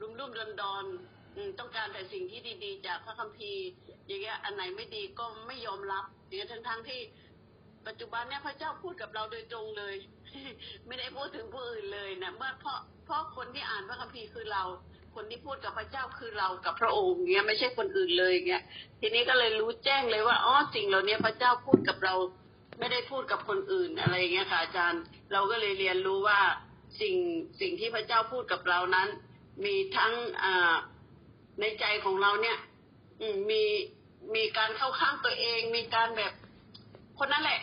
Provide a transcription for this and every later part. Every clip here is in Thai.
รุ่มรุ่มดอนดอนๆอืมต้องการแต่สิ่งที่ดีๆ จากพระคัมภีร์อย่างเงี้ยอันไหนไม่ดีก็ไม่ยอมรับอย่างเงี้ยทั้งทั้งๆที่ปัจจุบันเนี่ยพระเจ้าพูดกับเราโดยตรงเลย ไม่ได้พูดถึงผู้อื่นเลยนะเมื่อเพราะเพราะคนที่อ่านพระคัมภีร์คือเรา คนที่พูดกับพระเจ้าคือเรากับพระองค์เงี้ยไม่ใช่คนอื่นเลยเงี้ยทีนี้ก็เลยรู้แจ้งเลยว่าอ๋อสิ่งเหล่านี้พระเจ้าพูดกับเรา ไม่ได้พูดกับคนอื่นอะไรเงี้ยค่ะอาจารย์ เราก็เลยเรียนรู้ว่าสิ่งสิ่งที่พระเจ้าพูดกับเรานั้น มีทั้งอในใจของเราเนี่ยอืมมีมีการเข้าข้างตัวเอง มีการแบบคนนั้นแหละ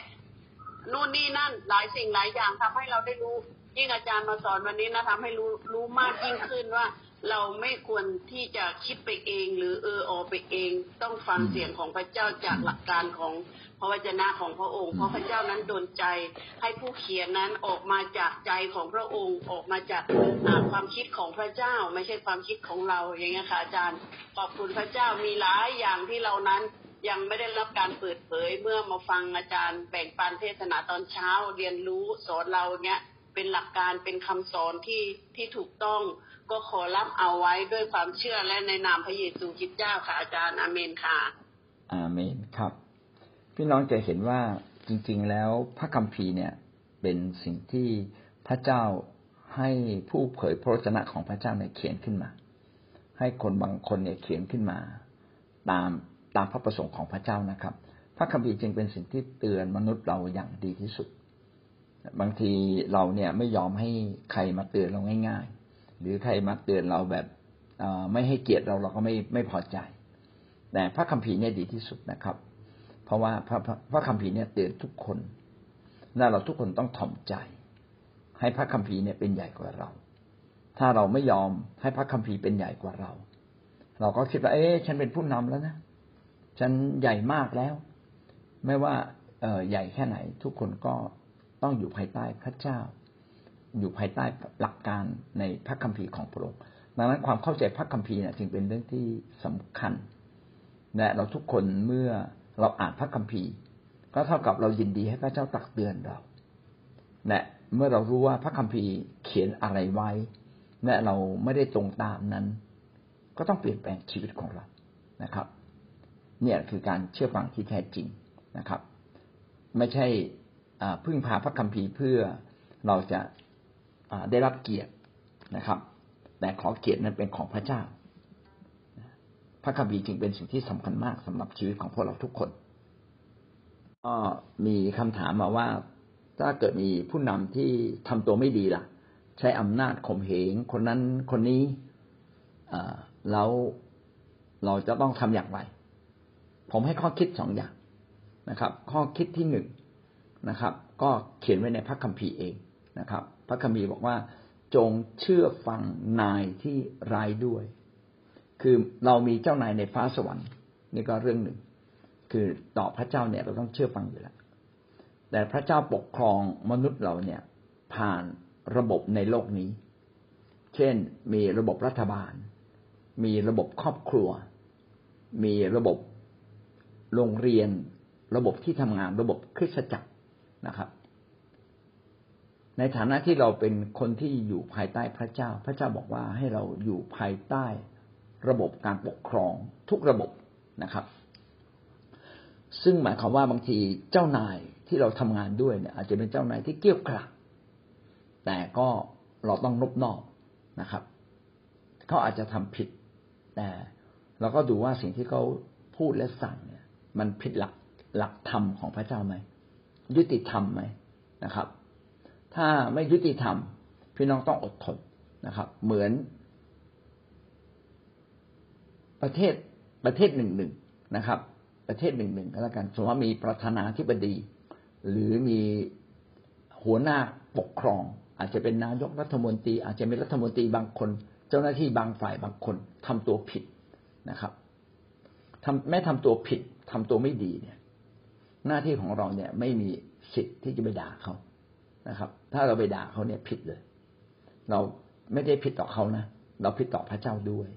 นู่นนี่นั่นหลายสิ่งหลายอย่างทำให้เราได้รู้ยิ่งอาจารย์มาสอนวันนี้นะทำให้รู้รู้มากยิ่งขึ้นว่า เราไม่ควรที่จะคิดไปเอง หรือเออออไปเอง ต้องฟังอืมเสียงของพระเจ้าจากหลักการของพระวจนะของพระองค์ เพราะพระเจ้านั้นโดนใจ ให้ผู้เขียนนั้นออกมาจากใจของพระองค์ออกมาจากอ่าความคิดของพระเจ้า ไม่ใช่ความคิดของเราอย่างเงี้ยค่ะอาจารย์ขอบคุณพระเจ้ามีหลายอย่างที่เรานั้นยังไม่ได้รับการเปิดเผยเมื่อมาฟังอาจารย์แบ่งปันเทศนาตอนเช้าเรียนรู้สอนเราเนี้ยเป็นหลักการเป็นคำสอนที่ที่ถูกต้อง ก็ขอรับเอาไว้ด้วยความเชื่อและในนามพระเยซูคริสต์เจ้าค่ะอาจารย์อาเมนค่ะ อาเมนครับ พี่น้องจะเห็นว่าจริง ๆ แล้วพระคัมภีร์เนี่ย เป็นสิ่งที่พระเจ้าให้ผู้เผยพระวจนะของพระเจ้าเนี่ยเขียนขึ้นมา ให้คนบางคนเนี่ยเขียนขึ้นมา ตามตามพระประสงค์ของพระเจ้านะครับ พระคัมภีร์จึงเป็นสิ่งที่เตือนมนุษย์เราอย่างดีที่สุด บางทีเราเนี่ยไม่ยอมให้ใครมาเตือนเราง่าย ๆ หรือใครมาเตือนเราแบบไม่ให้เกียรติเราเราก็ไม่ไม่พอใจ แต่พระคัมภีร์เนี่ยดีที่สุดนะครับ เพราะว่าพระพระคัมภีร์เนี่ยเตือนทุกคนและเราทุกคนต้องถ่อมใจ ให้พระคัมภีร์เนี่ยเป็นใหญ่กว่าเรา ถ้าเราไม่ยอมให้พระคัมภีร์เป็นใหญ่กว่าเรา เราก็คิดว่า เอ๊ะฉันเป็นผู้นำแล้วนะฉันใหญ่มากแล้ว ไม่ว่าเออใหญ่แค่ไหน ทุกคนก็ต้องอยู่ภายใต้พระเจ้า อยู่ภายใต้หลักการในพระคัมภีร์ของพระองค์ดังนั้นความเข้าใจพระคัมภีร์เนี่ยจึงเป็นเรื่องที่สำคัญและเราทุกคนเมื่อเราอ่านพระคัมภีร์ ก็เท่ากับเรายินดีให้พระเจ้าตักเตือนเรา และเมื่อเรารู้ว่าพระคัมภีร์เขียนอะไรไว้ และเราไม่ได้ตรงตามนั้น ก็ต้องเปลี่ยนแปลงชีวิตของเรานะครับ เนี่ยคือการเชื่อฟังที่แท้จริงนะครับ ไม่ใช่พึ่งพาพระคัมภีร์เพื่อเราจะ ได้รับเกียรตินะครับ แต่ขอเกียรตินั้นเป็นของพระเจ้า พระคัมภีร์จึงเป็นสิ่งที่สำคัญมากสำหรับชีวิตของพวกเราทุกคนก็มีคำถามมาว่า ถ้าเกิดมีผู้นำที่ทำตัวไม่ดีล่ะ ใช้อำนาจข่มเหงคนนั้นคนนี้แล้วเราจะต้องทำอย่างไร ผมให้ข้อคิดสองอย่างนะครับ ข้อคิดที่หนึ่งนะครับ ก็เขียนไว้ในพระคัมภีร์เองนะครับ พระคัมภีร์บอกว่าจงเชื่อฟังนายที่ร้ายด้วย คือเรามีเจ้านายในฟ้าสวรรค์นี่ก็เรื่องหนึ่ง คือต่อพระเจ้าเนี่ยเราต้องเชื่อฟังอยู่แล้ว แต่พระเจ้าปกครองมนุษย์เราเนี่ยผ่านระบบในโลกนี้ เช่น มีระบบรัฐบาล มีระบบครอบครัว มีระบบโรงเรียน ระบบที่ทำงาน ระบบคริสตจักรนะครับ ในฐานะที่เราเป็นคนที่อยู่ภายใต้พระเจ้า พระเจ้าบอกว่าให้เราอยู่ภายใต้ระบบการปกครองทุกระบบนะครับ ซึ่งหมายความว่าบางทีเจ้านายที่เราทำงานด้วยเนี่ย อาจจะเป็นเจ้านายที่เกี้ยวกราดแต่ก็เราต้องนบนอบนะครับเขาอาจจะทำผิด แต่เราก็ดูว่าสิ่งที่เขาพูดและสั่งเนี่ย มันผิดหลักหลักธรรมของพระเจ้าไหมยุติธรรมไหมนะครับ ถ้าไม่ยุติธรรม พี่น้องต้องอดทนนะครับ เหมือน ประเทศประเทศหนึ่งหนึ่งนะครับ ประเทศหนึ่งหนึ่งก็แล้วกันสมมติว่ามีประธานาธิบดี หรือมีหัวหน้าปกครอง อาจจะเป็นนายกรัฐมนตรี อาจจะเป็นรัฐมนตรีบางคน เจ้าหน้าที่บางฝ่ายบางคนทำตัวผิดนะครับทำแม้ทำตัวผิดทำตัวไม่ดีเนี่ย หน้าที่ของเราเนี่ยไม่มีสิทธิ์ที่จะไปด่าเขา นะครับ ถ้าเราไปด่าเขาเนี่ยผิดเลย เราไม่ได้ผิดต่อเขานะเราผิดต่อพระเจ้าด้วย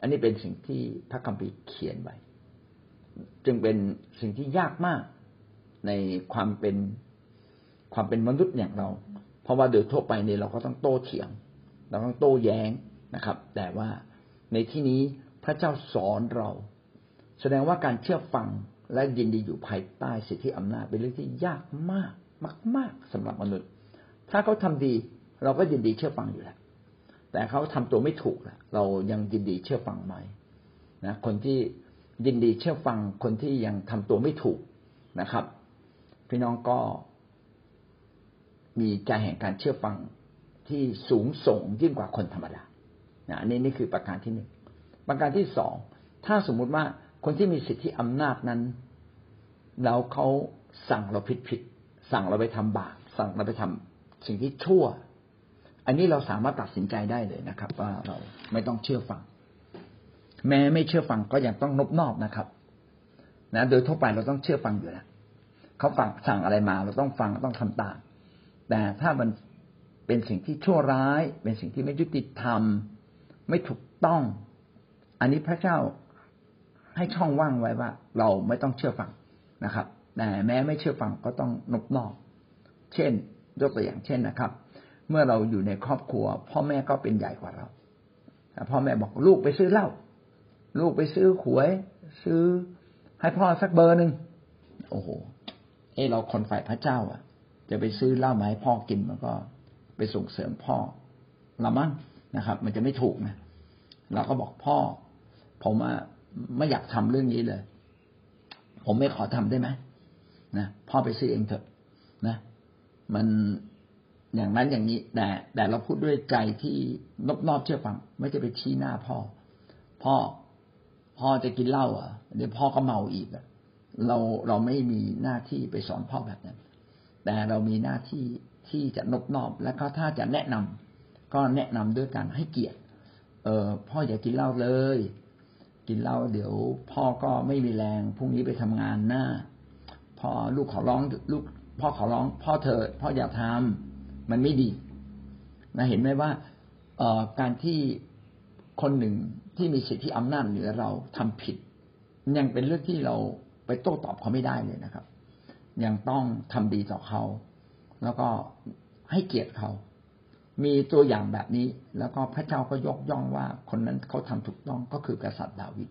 อันนี้เป็นสิ่งที่พระคัมภีร์เขียนไว้จึงเป็นสิ่งที่ยากมากในความเป็นความเป็นมนุษย์อย่างเรา เพราะว่าโดยทั่วไปเนี่ยเราก็ต้องโต้เถียง เราต้องโต้แย้งนะครับ แต่ว่าในที่นี้พระเจ้าสอนเรา แสดงว่าการเชื่อฟังและยินดีอยู่ภายใต้สิทธิอำนาจเป็นเรื่องที่ยากมาก มาก ๆสำหรับมนุษย์ ถ้าเขาทำดีเราก็ยินดีเชื่อฟังอยู่แล้ว แต่เขาทำตัวไม่ถูกละเรายังยินดีเชื่อฟังไหมนะคนที่ยินดีเชื่อฟังคนที่ยังทำตัวไม่ถูกนะครับ พี่น้องก็มีใจแห่งการเชื่อฟังที่สูงส่งยิ่งกว่าคนธรรมดานะนี่นี่คือประการที่หนึ่งประการที่สองถ้าสมมุติว่าคนที่มีสิทธิอำนาจนั้น แล้วเขาสั่งเราผิดผิด สั่งเราไปทำบาปสั่งเราไปทำสิ่งที่ชั่ว อันนี้เราสามารถตัดสินใจได้เลยนะครับ ว่าเราไม่ต้องเชื่อฟัง แม้ไม่เชื่อฟังก็ยังต้องนบนอบนะครับ นะโดยทั่วไปเราต้องเชื่อฟังอยู่แล้วเขาฟังสั่งอะไรมา เราต้องฟังต้องทำตามแต่ถ้ามันเป็นสิ่งที่ชั่วร้าย เป็นสิ่งที่ไม่ยุติธรรม ไม่ถูกต้อง อันนี้พระเจ้าให้ช่องว่างไว้ว่า เราไม่ต้องเชื่อฟังนะครับ แต่แม้ไม่เชื่อฟังก็ต้องนบนอบเช่น ยกตัวอย่างเช่นนะครับ เมื่อเราอยู่ในครอบครัว พ่อแม่ก็เป็นใหญ่กว่าเราพ่อแม่บอกลูกไปซื้อเหล้าลูกไปซื้อหวย ซื้อให้พ่อสักเบอร์หนึ่งโอ้โหเออเราคนฝ่ายพระเจ้า อะ จะไปซื้อเหล้ามาให้พ่อกินมันก็ไปส่งเสริมพ่อละมั้งนะครับ มันจะไม่ถูกนะเราก็บอกพ่อ ผมอะไม่อยากทำเรื่องนี้เลย ผมไม่ขอทำได้ไหม นะพ่อไปซื้อเองเถอะนะ มันอย่างนั้นอย่างนี้ แต่แต่เราพูดด้วยใจที่นบนอบเชื่อฟังไม่จะไปชี้หน้าพ่อ พ่อพ่อจะกินเหล้าอะเดี๋ยวพ่อก็เมาอีกอะเราเราไม่มีหน้าที่ไปสอนพ่อแบบนั้น แต่เรามีหน้าที่ที่จะนบนอบและก็ถ้าจะแนะนำก็แนะนำด้วยการให้เกียรติ เออพ่ออย่ากินเหล้าเลย กินเหล้าเดี๋ยว พ่อก็ไม่มีแรงพรุ่งนี้ไปทำงานหน้า พ่อลูกขอร้องลูกพ่อขอร้อง พ่อเธอพ่ออย่าทำมันไม่ดีนะเห็นไหมว่าเออการที่คนหนึ่งที่มีสิทธิอำนาจเหนือเราทำผิด ยังเป็นเรื่องที่เราไปโต้ตอบเขาไม่ได้เลยนะครับ ยังต้องทำดีต่อเขา แล้วก็ให้เกียรติเขา มีตัวอย่างแบบนี้ แล้วก็พระเจ้าก็ยกย่องว่าคนนั้นเขาทำถูกต้องก็คือกษัตริย์ดาวิด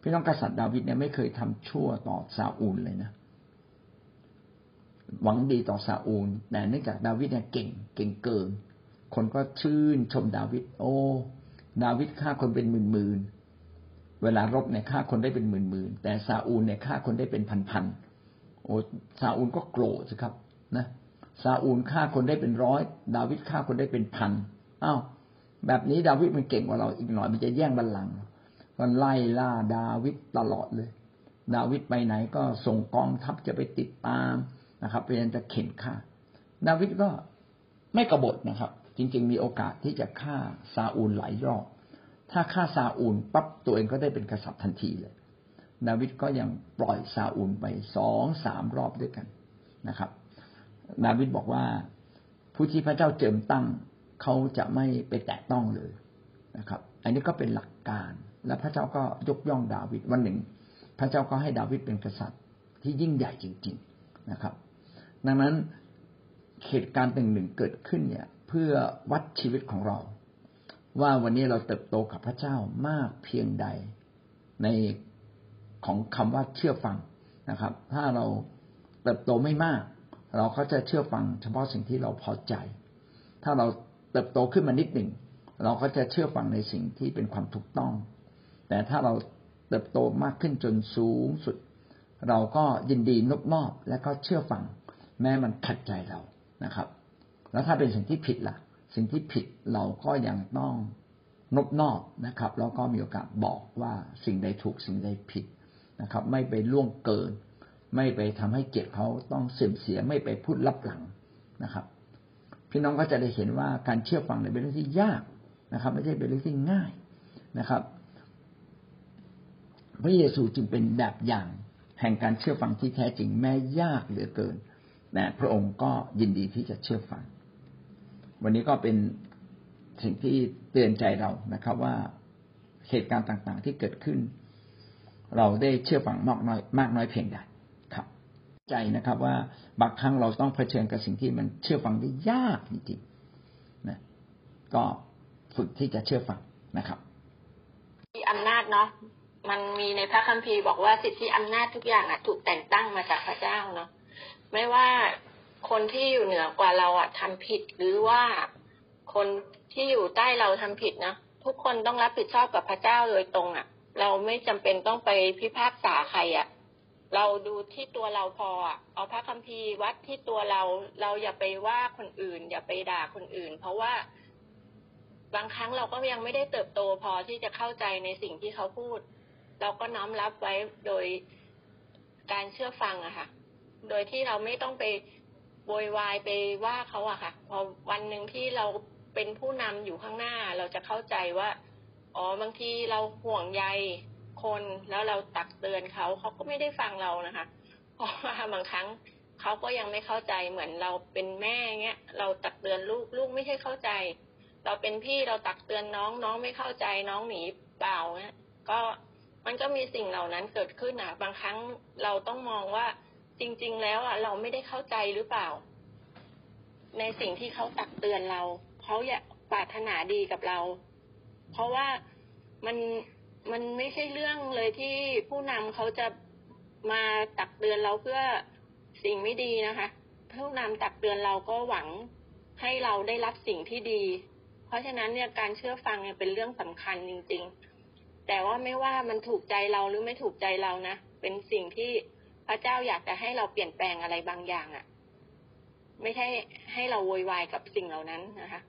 พี่น้องกษัตริย์ดาวิดเนี่ยไม่เคยทำชั่วต่อซาอูลเลยนะ หวังดีต่อซาอูลแต่เนื่องจากดาวิดเนี่ยเก่งเก่งเกิน คนก็ชื่นชมดาวิดโอ้ดาวิดฆ่าคนเป็นหมื่นหมื่นเวลารบเนี่ยฆ่าคนได้เป็นหมื่นหมื่นแต่ซาอูลเนี่ยฆ่าคนได้เป็นพันพันโอ้ซาอูลก็โกรธสิครับนะซาอูลฆ่าคนได้เป็นร้อยดาวิดฆ่าคนได้เป็นพันอ้าวแบบนี้ดาวิดมันเก่งกว่าเราอีกหน่อยมันจะแย่งบัลลังก์มันไล่ล่าดาวิดตลอดเลย ดาวิดไปไหนก็ส่งกองทัพจะไปติดตาม นะครับพยายามจะเข็นฆ่า ดาวิดก็ไม่กบฏนะครับ จริง ๆ มีโอกาสที่จะฆ่าซาอูลหลายรอบถ้าฆ่าซาอูลปั๊บตัวเองก็ได้เป็นกษัตริย์ทันทีเลย ดาวิดก็ยังปล่อยซาอูลไปสองสามรอบด้วยกันนะครับ ดาวิดบอกว่าผู้ที่พระเจ้าเจิมตั้งเขาจะไม่ไปแตะต้องเลยนะครับ อันนี้ก็เป็นหลักการ และพระเจ้าก็ยกย่องดาวิดวันหนึ่ง พระเจ้าก็ให้ดาวิดเป็นกษัตริย์ที่ยิ่งใหญ่จริง ๆนะครับ ดังนั้นเหตุการณ์หนึ่งหนึ่งเกิดขึ้นเนี่ย เพื่อวัดชีวิตของเรา ว่าวันนี้เราเติบโตกับพระเจ้ามากเพียงใดในของคำว่าเชื่อฟังนะครับ ถ้าเราเติบโตไม่มาก เราก็จะเชื่อฟัง เฉพาะสิ่งที่เราพอใจ ถ้าเราเติบโตขึ้นมานิดหนึ่งเราก็จะเชื่อฟังในสิ่งที่เป็นความถูกต้อง แต่ถ้าเราเติบโตมากขึ้นจนสูงสุด เราก็ยินดีนบนอบและก็เชื่อฟัง แม้มันขัดใจเรานะครับ แล้วถ้าเป็นสิ่งที่ผิดล่ะ สิ่งที่ผิดเราก็ยังต้องนบนอบนะครับ แล้วก็มีโอกาสบอกว่าสิ่งใดถูกสิ่งใดผิดนะครับ ไม่ไปล่วงเกิน ไม่ไปทำให้เกียรติเขาต้องเสื่อมเสียไม่ไปพูดลับหลังนะครับ พี่น้องก็จะได้เห็นว่าการเชื่อฟังเป็นเรื่องที่ยากนะครับ ไม่ใช่เป็นเรื่องที่ง่ายนะครับ พระเยซูจึงเป็นแบบอย่างแห่งการเชื่อฟังที่แท้จริงแม้ยากเหลือเกิน แต่พระองค์ก็ยินดีที่จะเชื่อฟัง วันนี้ก็เป็นสิ่งที่เตือนใจเรานะครับว่าเหตุการณ์ต่างๆที่เกิดขึ้น เราได้เชื่อฟังมากน้อยมากน้อยเพียงใดครับ ใจนะครับว่าบางครั้งเราต้องเผชิญกับสิ่งที่มันเชื่อฟังได้ยากจริงๆนะก็ฝึกที่จะเชื่อฟังนะครับที่อำนาจเนาะมันมีในพระคัมภีร์บอกว่าสิทธิอำนาจทุกอย่างอะถูกแต่งตั้งมาจากพระเจ้าเนาะ ไม่ว่าคนที่อยู่เหนือกว่าเราอะทำผิด หรือว่าคนที่อยู่ใต้เราทำผิดนะทุกคนต้องรับผิดชอบกับพระเจ้าโดยตรงอะเราไม่จำเป็นต้องไปพิพากษาใครอะเราดูที่ตัวเราพออะเอาพระคัมภีร์วัดที่ตัวเรา เราอย่าไปว่าคนอื่น อย่าไปด่าคนอื่น เพราะว่าบางครั้งเราก็ยังไม่ได้เติบโตพอที่จะเข้าใจในสิ่งที่เขาพูด เราก็น้อมรับไว้โดยการเชื่อฟังอะค่ะ โดยที่เราไม่ต้องไปโวยวายไปว่าเขาอะค่ะ พอวันหนึ่งที่เราเป็นผู้นำอยู่ข้างหน้า เราจะเข้าใจว่า อ๋อบางทีเราห่วงใยคนแล้วเราตักเตือนเขาเขาก็ไม่ได้ฟังเรานะคะ เพราะว่าบางครั้งเขาก็ยังไม่เข้าใจเหมือนเราเป็นแม่เงี้ย เราตักเตือนลูกลูกไม่ใช่เข้าใจ เราเป็นพี่เราตักเตือนน้องน้องไม่เข้าใจน้องหนีเปล่าเนี่ยก็มันก็มีสิ่งเหล่านั้นเกิดขึ้นอะ บางครั้งเราต้องมองว่า จริง ๆ แล้วอะเราไม่ได้เข้าใจหรือเปล่า ในสิ่งที่เขาตักเตือนเราเขาอยากปรารถนาดีกับเรา เพราะว่ามันมันไม่ใช่เรื่องเลยที่ผู้นำเขาจะมาตักเตือนเราเพื่อสิ่งไม่ดีนะคะผู้นำตักเตือนเราก็หวังให้เราได้รับสิ่งที่ดี เพราะฉะนั้นเนี่ยการเชื่อฟังเนี่ยเป็นเรื่องสำคัญจริง ๆ แต่ว่าไม่ว่ามันถูกใจเราหรือไม่ถูกใจเรานะเป็นสิ่งที่ พระเจ้าอยากจะให้เราเปลี่ยนแปลงอะไรบางอย่างอะ่ะ ไม่ใช่ให้เราโวยวายกับสิ่งเหล่านั้นนะคะ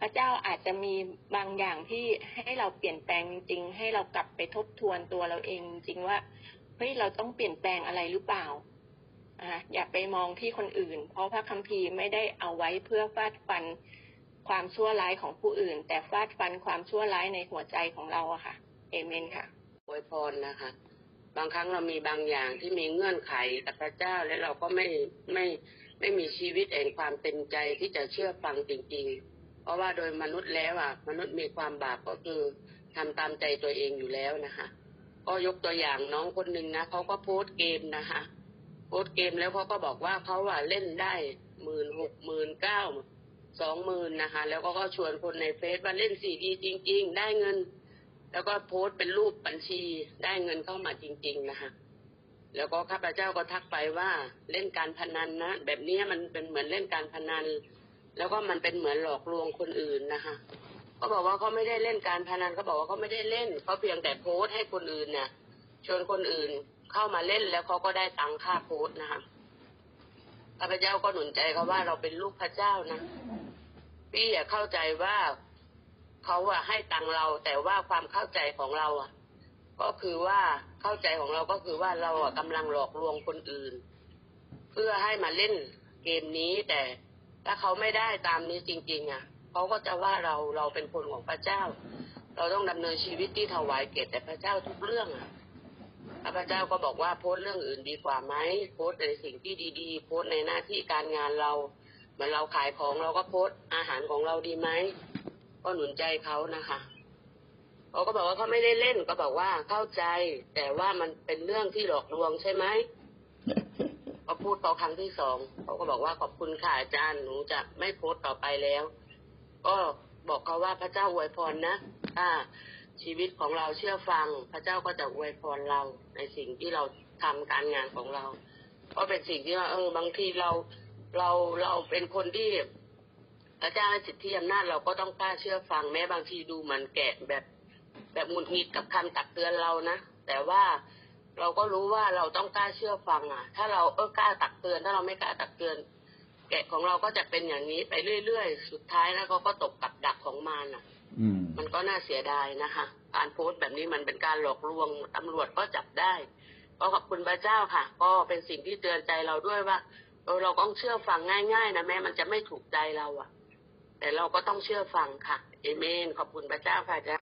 พระเจ้าอาจจะมีบางอย่างที่ให้เราเปลี่ยนแปลงจริง ๆ ให้เรากลับไปทบทวนตัวเราเองจริงว่าเฮ้ยเราต้องเปลี่ยนแปลงอะไรหรือเปล่าอ่าอย่าไปมองที่คนอื่น เพราะพระคัมภีร์ไม่ได้เอาไว้เพื่อฟาดฟันความชั่วร้ายของผู้อื่น แต่ฟาดฟันความชั่วร้ายในหัวใจของเราอะค่ะ เอเมนค่ะอวยพรนะคะ บางครั้งเรามีบางอย่างที่มีเงื่อนไขกับพระเจ้าและเราก็ไม่ไม่ไม่มีชีวิตแห่งความเต็มใจที่จะเชื่อฟังจริงๆ เพราะว่าโดยมนุษย์แล้วอะ มนุษย์มีความบาปก็คือทำตามใจตัวเองอยู่แล้วนะคะก็ยกตัวอย่างน้องคนหนึ่งนะเขาก็โพสเกมนะคะโพสเกมแล้วเขาก็บอกว่าเขาว่าเล่นได้หมื่นหกหมื่นเก้าสองหมื่นนะคะ แล้วก็ก็ชวนคนในเฟซว่าเล่นสี่ดีจริง ๆ ได้เงิน แล้วก็โพสต์เป็นรูปบัญชีได้เงินเข้ามาจริง ๆ นะคะแล้วก็ข้าพเจ้าก็ทักไปว่าเล่นการพนันนะแบบนี้มันเป็นเหมือนเล่นการพนัน แล้วก็มันเป็นเหมือนหลอกลวงคนอื่นนะคะก็บอกว่าเขาไม่ได้เล่นการพนันเขาบอกว่าเขาไม่ได้เล่นเขาเพียงแต่โพสต์ให้คนอื่นเนี่ยชวนคนอื่นเข้ามาเล่นแล้วเขาก็ได้ตังค่าโพสต์นะคะข้าพเจ้าก็หนุนใจเขาว่าเราเป็นลูกพระเจ้านะพี่อย่าเข้าใจว่า เขาอะให้ตังเรา แต่ว่าความเข้าใจของเราอะก็คือว่าเข้าใจของเราก็คือว่าเราอะกำลังหลอกลวงคนอื่น เพื่อให้มาเล่นเกมนี้แต่ถ้าเขาไม่ได้ตามนี้จริง ๆอะเขาก็จะว่าเราเราเป็นคนของพระเจ้า เราต้องดำเนินชีวิตที่ถวายเกียรติแด่พระเจ้าทุกเรื่องอะพระเจ้าก็บอกว่าโพสต์เรื่องอื่นดีกว่าไหมโพสต์ในสิ่งที่ดี ๆ โพสต์ในหน้าที่การงานเราเหมือนเราขายของเราก็โพสต์อาหารของเราดีไหม ก็หนุนใจเขานะคะเขาก็บอกว่าเขาไม่ได้เล่นก็บอกว่าเข้าใจ แต่ว่ามันเป็นเรื่องที่หลอกลวงใช่ไหมพอพูดพอครั้งที่สองเขาก็บอกว่าขอบคุณค่ะอาจารย์หนูจะไม่โพสต์ต่อไปแล้ว ก็บอกเขาว่าพระเจ้าอวยพรนะถ้าชีวิตของเราเชื่อฟัง พระเจ้าก็จะอวยพรเราในสิ่งที่เราทำการงานของเรา ก็เป็นสิ่งที่ว่าเออบางทีเราเราเราเป็นคนที่ พระเจ้าให้สิทธิอำนาจเราก็ต้องกล้าเชื่อฟังแม้บางทีดูเหมือนแกะแบบแบบหงุดหงิดกับคำตักเตือนเรานะแต่ว่าเราก็รู้ว่าเราต้องกล้าเชื่อฟังอะ ถ้าเราเออกล้าตักเตือน ถ้าเราไม่กล้าตักเตือน แกะของเราก็จะเป็นอย่างนี้ไปเรื่อยๆ สุดท้ายแล้วเขาก็ตกกับดักของมารอะอืมมันก็น่าเสียดายนะคะการโพสต์แบบนี้มันเป็นการหลอกลวงตำรวจก็จับได้ก็ขอบคุณพระเจ้าค่ะ ก็เป็นสิ่งที่เตือนใจเราด้วยว่าเออเราต้องเชื่อฟังง่าย ๆ นะแม้มันจะไม่ถูกใจเราอะ แต่เราก็ต้องเชื่อฟังค่ะเอเมนขอบคุณพระเจ้าค่ะอาจาร